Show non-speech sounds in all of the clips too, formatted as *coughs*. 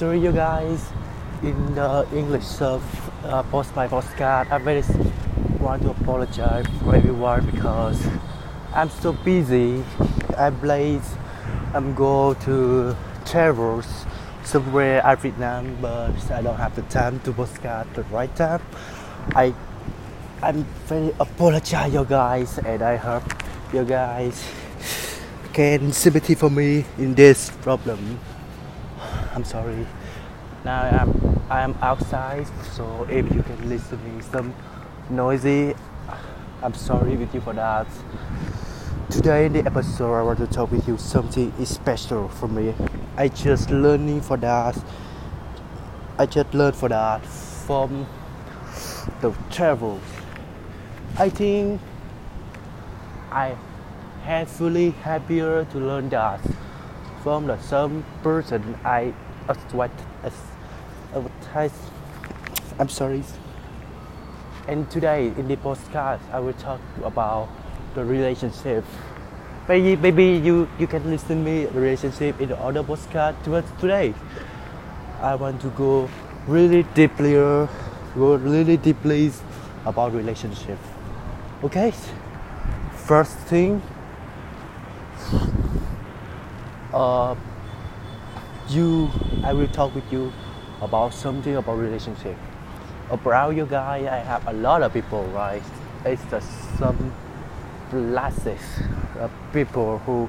sorry you guys in the English surf uh, post by postcard. I really want to apologize for everyone because I'm so busy. I'm late. I'm go to travels somewhere at Vietnam, but I don't have the time to postcard the right time. I I'm very apologize you guys and I hope you guys can sympathy for me in this problem. I'm sorry. Now I'm I'm outside, so if you can listen me some noisy, I'm sorry with you for that. Today in the episode, I want to talk with you something special for me. I just learning for that. I just learned for that from the travel. I think I had fully happier to learn that from the some person I what advertise. I'm sorry. And today in the podcast, I will talk about the relationship. Maybe, maybe you, you can listen me relationship in the other podcast today. I want to go really deeply, go really deeply about relationship. Okay. First thing, uh, you, I will talk with you about something about relationship. Around you guys, I have a lot of people, right? It's just some classes of people who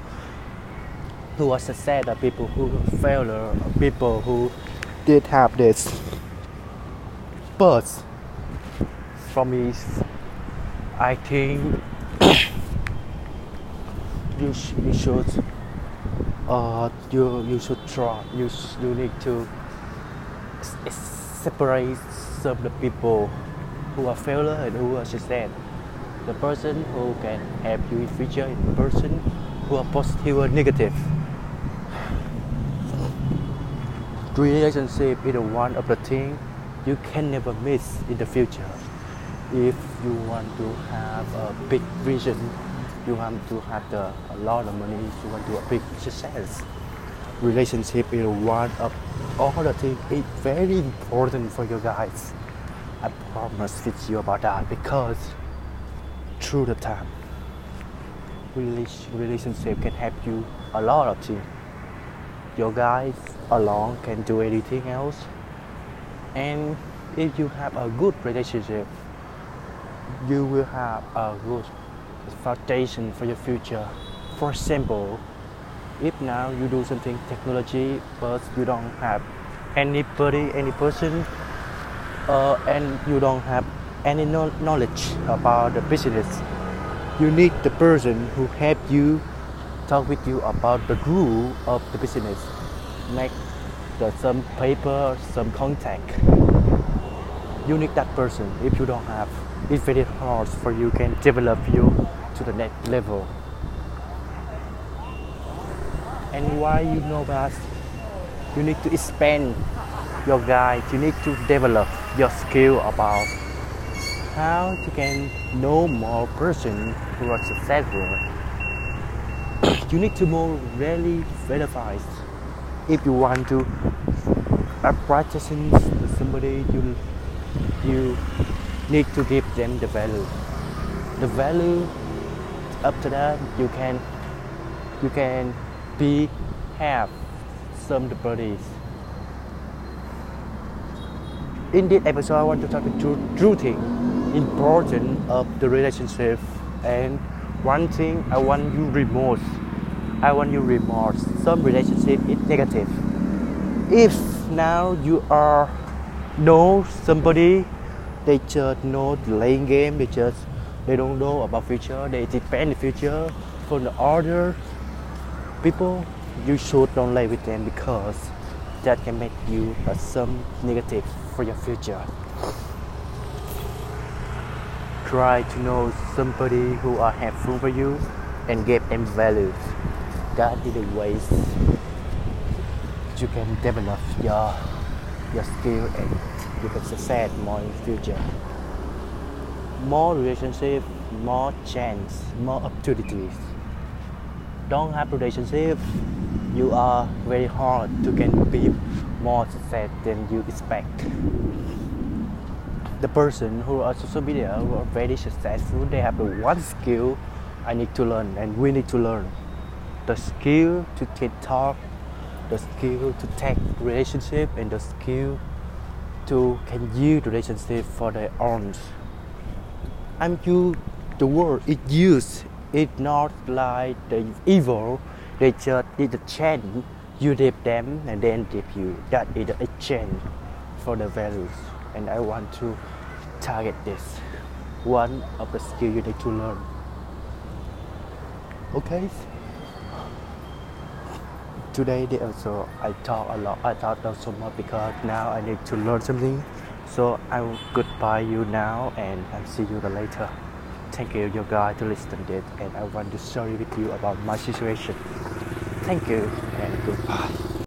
who are success, of people who failure, people who did have this. But for me, I think *coughs* you, sh- you should uh, you you should try you you need to separate some the people who are failure and who are success. The person who can help you in future and the person who are positive or negative. Relationship is one of the things you can never miss in the future. If you want to have a big vision you have to have the, a lot of money you want to a big success relationship is one of all the things it's very important for you guys. I promise with you about that because through the time relationship can help you a lot of things. Your guys alone can do anything else. And if you have a good relationship you will have a good foundation for your future. For example if now you do something technology but you don't have anybody any person uh, and you don't have any knowledge about the business you need the person who help you talk with you about the rule of the business. Make the, some paper some contact you need that person. If you don't have it's very hard for you can develop you to the next level. And why you know that? You need to expand your guide. You need to develop your skill about how you can know more person who are successful. *coughs* You need to more really verify if you want to uh, practicing somebody you you need to give them the value. The value after that you can you can be have some the bodies. In this episode i want to talk about true thing important of the relationship and one thing i want you remorse. I want you remorse some relationship is negative. If now you are know somebody they just know playing game they just they don't know about future they depend the future from the other people you should don't play with them because that can make you some negative for your future. Try to know somebody who are helpful for you and give them values. That is the ways you can develop your your skill and you can succeed more in the future more relationship more chance more opportunities don't have relationship you are very hard to can be more success than you expect. The person who are social media who are very successful, they have the one skill I need to learn and we need to learn. The skill to take talk, the skill to take relationship and the skill to can use relationship for their own. I'm you the word it used it not like the evil they just did the change you dip them and then dip you. That is the exchange for the values and I want to target this one of the skill you need to learn. Okay today they also I talk a lot I talk not so much because now I need to learn something. So I will goodbye you now and I'll see you later. Thank you you guys to listen to it and I want to share with you about my situation. Thank you and goodbye